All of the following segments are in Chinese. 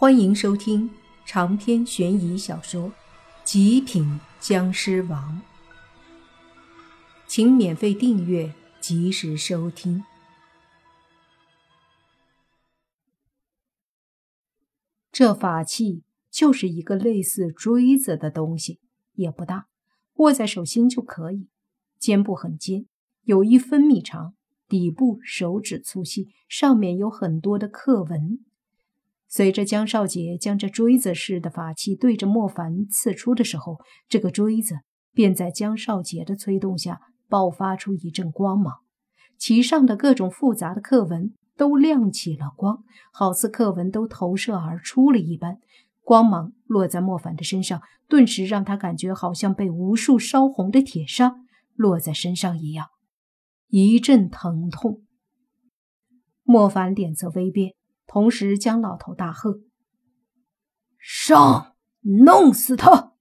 欢迎收听长篇悬疑小说《极品僵尸王》，请免费订阅，及时收听。这法器就是一个类似锥子的东西，也不大，握在手心就可以。尖部很尖，有一分米长，底部手指粗细，上面有很多的刻纹。随着江少杰将这锥子似的法器对着莫凡刺出的时候，这个锥子便在江少杰的催动下爆发出一阵光芒，其上的各种复杂的刻纹都亮起了光，好似刻纹都投射而出了一般。光芒落在莫凡的身上，顿时让他感觉好像被无数烧红的铁砂落在身上一样，一阵疼痛。莫凡脸色微变。同时，江老头大喝：“上，弄死他！”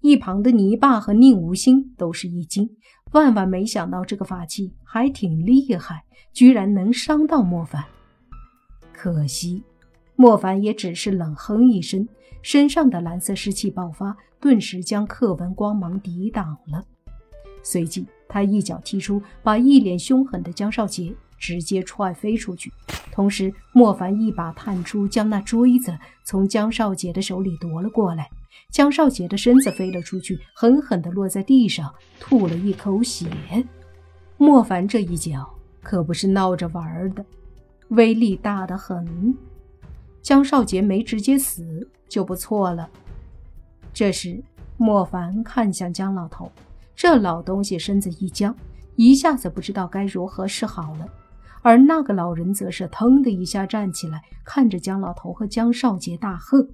一旁的泥巴和宁无心都是一惊，万万没想到这个法器还挺厉害，居然能伤到莫凡。可惜，莫凡也只是冷哼一声，身上的蓝色湿气爆发，顿时将刻纹光芒抵挡了。随即，他一脚踢出，把一脸凶狠的江少杰直接踹飞出去。同时，莫凡一把探出，将那锥子从江少杰的手里夺了过来。江少杰的身子飞了出去，狠狠地落在地上，吐了一口血。莫凡这一脚可不是闹着玩的，威力大得很。江少杰没直接死就不错了。这时，莫凡看向江老头，这老东西身子一僵，一下子不知道该如何是好了。而那个老人则是腾的一下站起来，看着江老头和江少杰大喝：“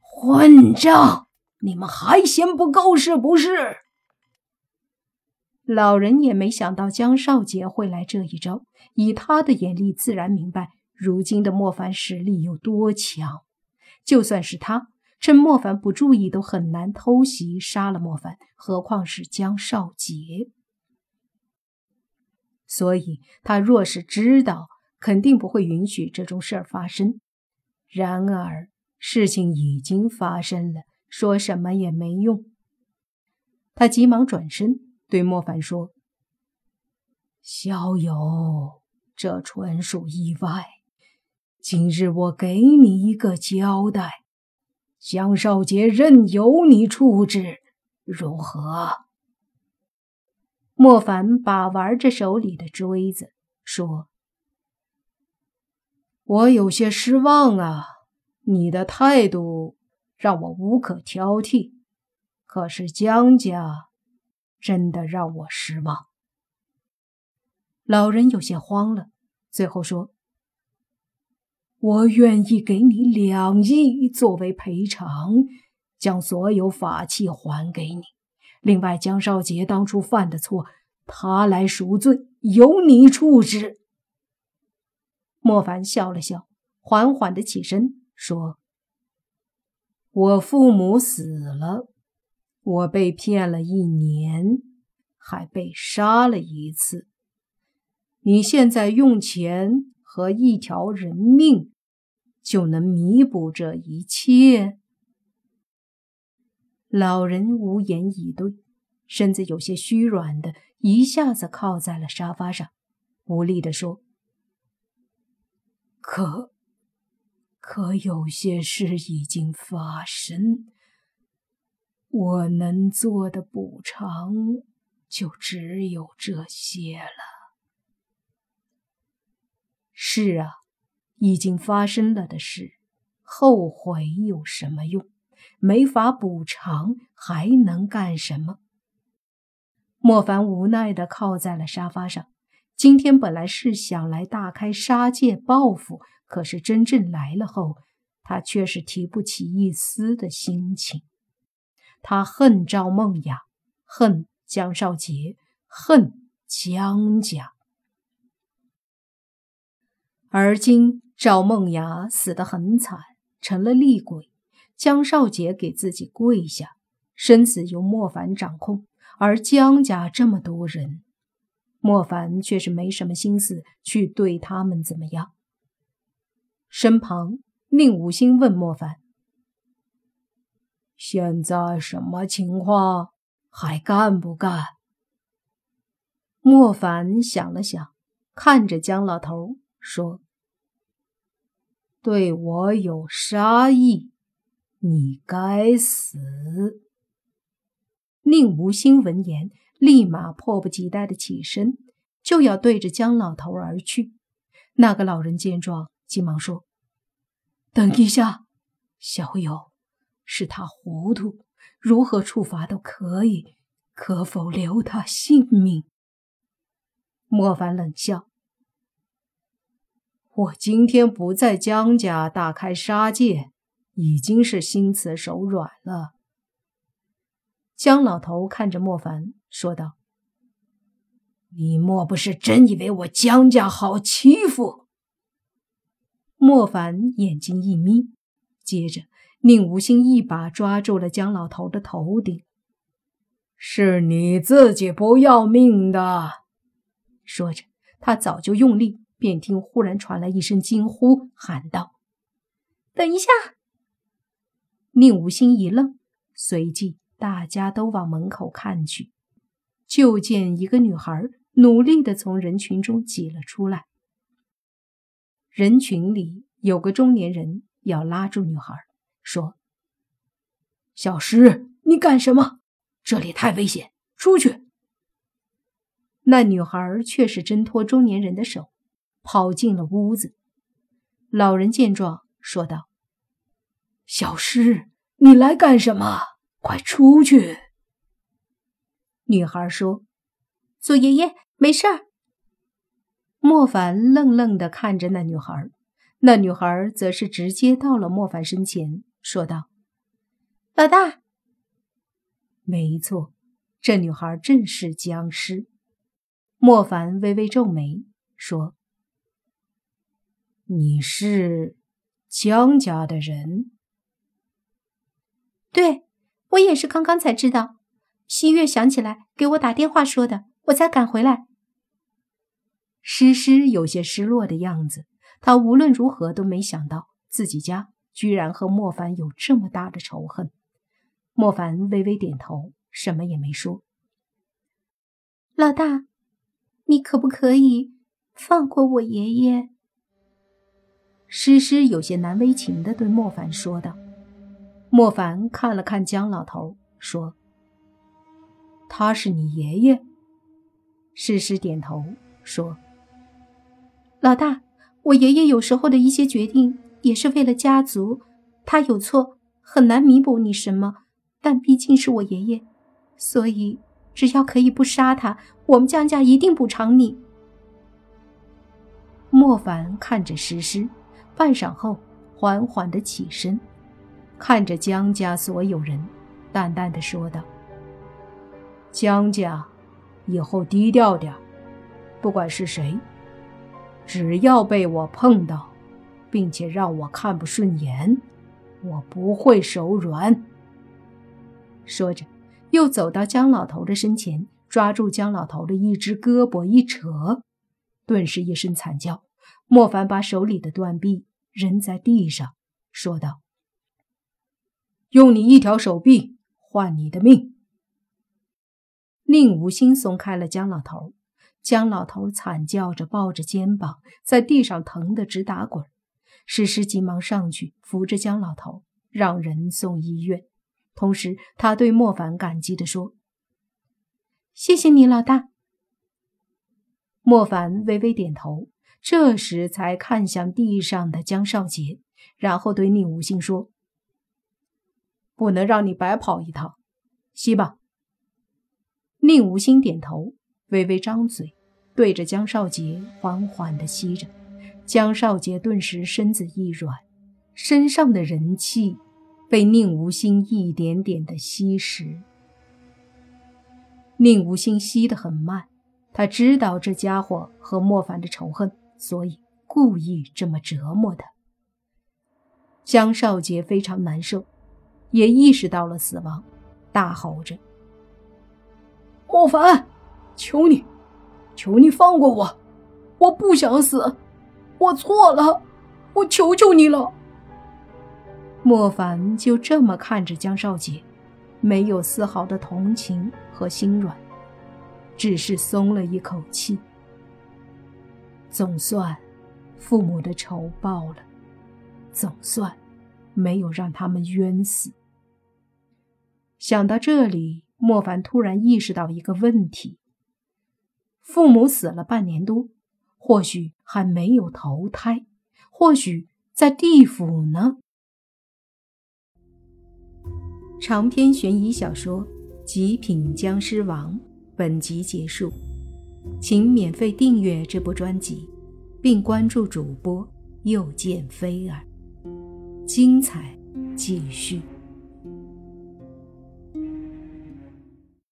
混账！你们还嫌不够是不是？”老人也没想到江少杰会来这一招，以他的眼力，自然明白如今的莫凡实力有多强。就算是他，趁莫凡不注意，都很难偷袭杀了莫凡，何况是江少杰。所以，他若是知道，肯定不会允许这种事儿发生。然而，事情已经发生了，说什么也没用。他急忙转身对莫凡说：“小友，这纯属意外。今日我给你一个交代，江少杰任由你处置，如何？”莫凡把玩着手里的锥子，说：“我有些失望啊，你的态度让我无可挑剔。可是江家真的让我失望。”老人有些慌了，最后说：“我愿意给你两亿作为赔偿，将所有法器还给你。”另外，江少杰当初犯的错，他来赎罪，由你处置。莫凡笑了笑，缓缓的起身说：“我父母死了，我被骗了一年，还被杀了一次。你现在用钱和一条人命，就能弥补这一切？”老人无言以对，身子有些虚软的，一下子靠在了沙发上，无力地说：“可，可有些事已经发生，我能做的补偿就只有这些了。”是啊，已经发生了的事，后悔有什么用？没法补偿，还能干什么？莫凡无奈地靠在了沙发上。今天本来是想来大开杀戒报复，可是真正来了后，他却是提不起一丝的心情。他恨赵梦雅，恨江少杰，恨江家。而今赵梦雅死得很惨，成了厉鬼。江少杰给自己跪下，生死由莫凡掌控，而江家这么多人，莫凡却是没什么心思去对他们怎么样。身旁，宁无心问莫凡：“现在什么情况？还干不干？”莫凡想了想，看着江老头说：“对我有杀意，你该死。”宁无心闻言，立马迫不及待的起身，就要对着姜老头而去。那个老人见状，急忙说：“等一下，小友，是他糊涂，如何处罚都可以，可否留他性命？”莫凡冷笑：“我今天不在江家大开杀戒，已经是心慈手软了。”江老头看着莫凡说道：“你莫不是真以为我江家好欺负？”莫凡眼睛一眯，接着宁无心一把抓住了江老头的头顶：“是你自己不要命的！”说着，他早就用力，便听忽然传来一声惊呼，喊道：“等一下！”宁无心一愣，随即大家都往门口看去，就见一个女孩努力的从人群中挤了出来。人群里有个中年人要拉住女孩，说：“小诗，你干什么？这里太危险，出去！”那女孩却是挣脱中年人的手，跑进了屋子。老人见状，说道：“小诗，你来干什么？快出去！”女孩说：“祖爷爷，没事儿。”莫凡愣愣的看着那女孩，那女孩则是直接到了莫凡身前，说道：“老大。”没错，这女孩正是僵尸。莫凡微微皱眉，说：“你是江家的人？”“对，我也是刚刚才知道。西月想起来给我打电话说的，我才赶回来。”诗诗有些失落的样子，她无论如何都没想到自己家居然和莫凡有这么大的仇恨。莫凡微微点头，什么也没说。“老大。”你可不可以放过我爷爷？诗诗有些难为情的对莫凡说道。莫凡看了看姜老头，说：“他是你爷爷？”诗诗点头说：“老大，我爷爷有时候的一些决定也是为了家族，他有错很难弥补你什么，但毕竟是我爷爷，所以。”只要可以不杀他，我们江家一定补偿你。莫凡看着诗诗，半晌后缓缓的起身，看着江家所有人，淡淡的说道：“江家，以后低调点不管是谁，只要被我碰到，并且让我看不顺眼，我不会手软。”说着。又走到姜老头的身前，抓住姜老头的一只胳膊一扯，顿时一声惨叫。莫凡把手里的断臂扔在地上，说道：“用你一条手臂换你的命。”宁无心松开了姜老头，姜老头惨叫着，抱着肩膀在地上疼得直打滚。诗诗急忙上去扶着姜老头，让人送医院。同时，他对莫凡感激地说：“谢谢你，老大。”莫凡微微点头，这时才看向地上的江少杰，然后对宁无心说：“不能让你白跑一趟，吸吧。”宁无心点头，微微张嘴，对着江少杰缓缓地吸着。江少杰顿时身子一软，身上的人气。被宁无心一点点的吸食，宁无心吸得很慢，他知道这家伙和莫凡的仇恨，所以故意这么折磨他。江少杰非常难受，也意识到了死亡，大吼着：“莫凡，求你，求你放过我，我不想死，我错了，我求求你了。莫凡就这么看着江少杰，没有丝毫的同情和心软，只是松了一口气。总算，父母的仇报了，总算，没有让他们冤死。想到这里，莫凡突然意识到一个问题：父母死了半年多，或许还没有投胎，或许在地府呢。长篇悬疑小说《极品僵尸王》本集结束，请免费订阅这部专辑，并关注主播又见菲儿，精彩继续。